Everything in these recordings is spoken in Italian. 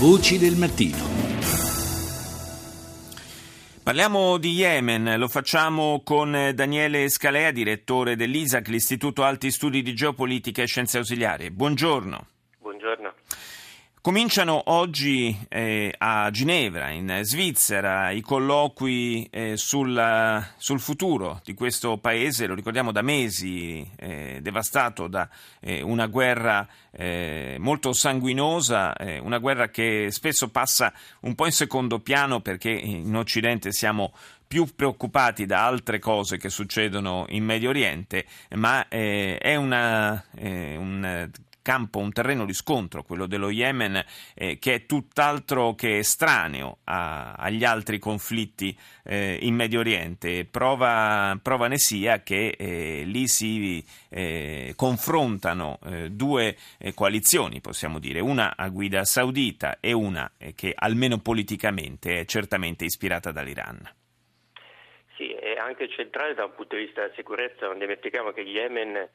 Voci del mattino. Parliamo di Yemen, lo facciamo con Daniele Scalea, direttore dell'ISAC, l'Istituto Alti Studi di Geopolitica e Scienze Ausiliarie. Buongiorno. Cominciano oggi eh, a Ginevra, in Svizzera, i colloqui eh, sul, sul, futuro di questo paese, lo ricordiamo da mesi, eh, devastato da eh, una guerra eh, molto sanguinosa, eh, una guerra che spesso passa un po' in secondo piano perché in Occidente siamo più preoccupati da altre cose che succedono in Medio Oriente, ma è una, un campo, un terreno di scontro, quello dello Yemen, eh, che è tutt'altro che estraneo a, agli altri conflitti eh, in Medio Oriente. Prova, prova ne sia che eh, lì si eh, confrontano eh, due eh, coalizioni, possiamo dire, una a guida saudita e una che almeno politicamente è certamente ispirata dall'Iran. Sì, è anche centrale da un punto di vista della sicurezza, non dimentichiamo che Yemen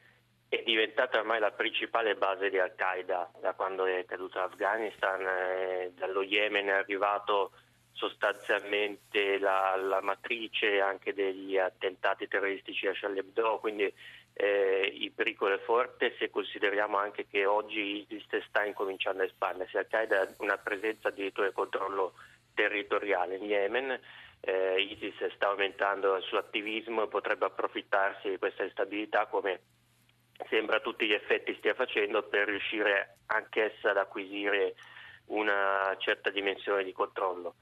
è diventata ormai la principale base di Al-Qaeda da quando è caduto l'Afghanistan, eh, dallo Yemen è arrivato sostanzialmente la, la, matrice anche degli attentati terroristici a Charlie Hebdo, quindi eh, il pericolo è forte se consideriamo anche che oggi ISIS sta incominciando a espandersi. Al-Qaeda ha una presenza addirittura di controllo territoriale in Yemen, eh, ISIS sta aumentando il suo attivismo e potrebbe approfittarsi di questa instabilità come sembra a tutti gli effetti stia facendo per riuscire anch'essa ad acquisire una certa dimensione di controllo.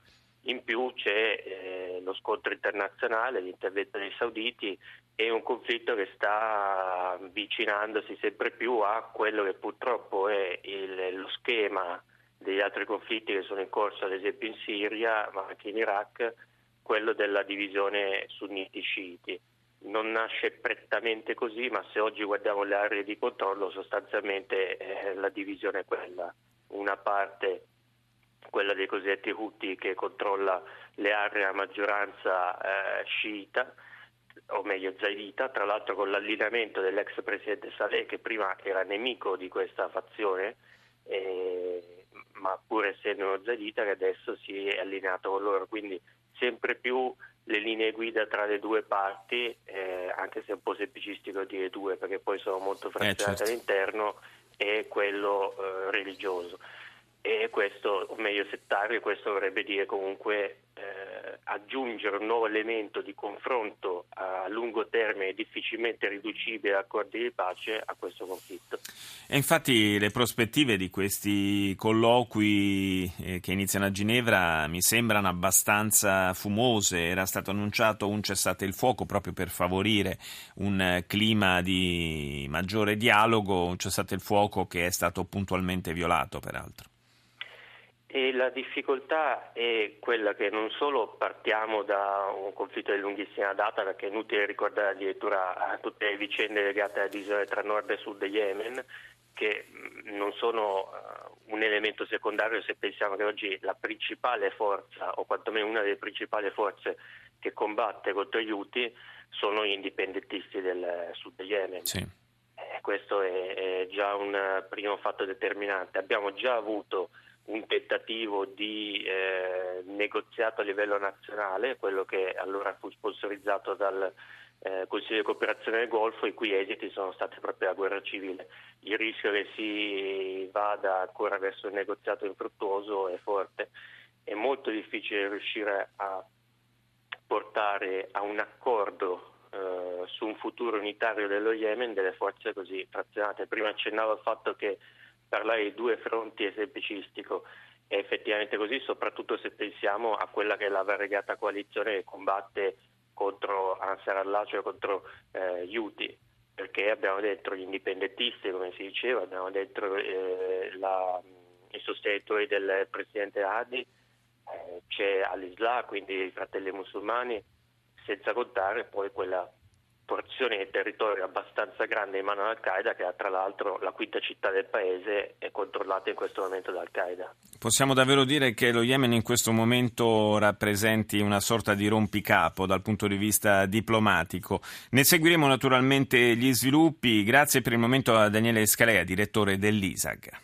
In più c'è eh, lo scontro internazionale, l'intervento dei sauditi e un conflitto che sta avvicinandosi sempre più a quello che purtroppo è il, lo schema degli altri conflitti che sono in corso, ad esempio in Siria, ma anche in Iraq, quello della divisione sunniti-sciiti non nasce prettamente così, ma se oggi guardiamo le aree di controllo sostanzialmente eh, la divisione è quella, una parte quella dei cosiddetti Houthi che controlla le aree a maggioranza eh, sciita, o meglio zaidita, tra l'altro con l'allineamento dell'ex presidente Saleh che prima era nemico di questa fazione, eh, ma pur essendo uno zaidita che adesso si è allineato con loro, quindi sempre più le linee guida tra le due parti, eh, anche se è un po' semplicistico dire due perché poi sono molto frazionate eh, certo. all'interno, è quello eh, religioso. E questo, o meglio settario, questo vorrebbe dire comunque eh, aggiungere un nuovo elemento di confronto a lungo termine difficilmente riducibile a accordi di pace a questo conflitto. E infatti le prospettive di questi colloqui eh, che iniziano a Ginevra mi sembrano abbastanza fumose. Era stato annunciato un cessate il fuoco proprio per favorire un clima di maggiore dialogo, un cessate il fuoco che è stato puntualmente violato peraltro. E la difficoltà è quella che non solo partiamo da un conflitto di lunghissima data, perché è inutile ricordare addirittura tutte le vicende legate alla divisione tra nord e sud di Yemen, che non sono uh, un elemento secondario se pensiamo che oggi la principale forza, o quantomeno una delle principali forze che combatte contro gli Houthi, sono gli indipendentisti del sud di Yemen. Sì. Eh, questo è, è già un primo fatto determinante. Abbiamo già avuto un tentativo di eh, negoziato a livello nazionale, quello che allora fu sponsorizzato dal eh, Consiglio di cooperazione del Golfo, i cui esiti sono stati proprio la guerra civile. Il rischio che si vada ancora verso un negoziato infruttuoso è forte. È molto difficile riuscire a portare a un accordo eh, su un futuro unitario dello Yemen delle forze così frazionate. Prima accennavo al fatto che parlare di due fronti è semplicistico. È effettivamente così, soprattutto se pensiamo a quella che è la variegata coalizione che combatte contro Ansar Allah, cioè contro eh, Houthi, perché abbiamo dentro gli indipendentisti, come si diceva, abbiamo dentro eh, la, i sostenitori del presidente Hadi, eh, c'è Al-Islah, quindi i fratelli musulmani, senza contare poi quella porzione di territorio abbastanza grande in mano ad Al-Qaeda, che ha tra l'altro la quinta città del paese è controllata in questo momento da Al-Qaeda. Possiamo davvero dire che lo Yemen in questo momento rappresenti una sorta di rompicapo dal punto di vista diplomatico. Ne seguiremo naturalmente gli sviluppi. Grazie per il momento a Daniele Scalea, direttore dell'ISAG.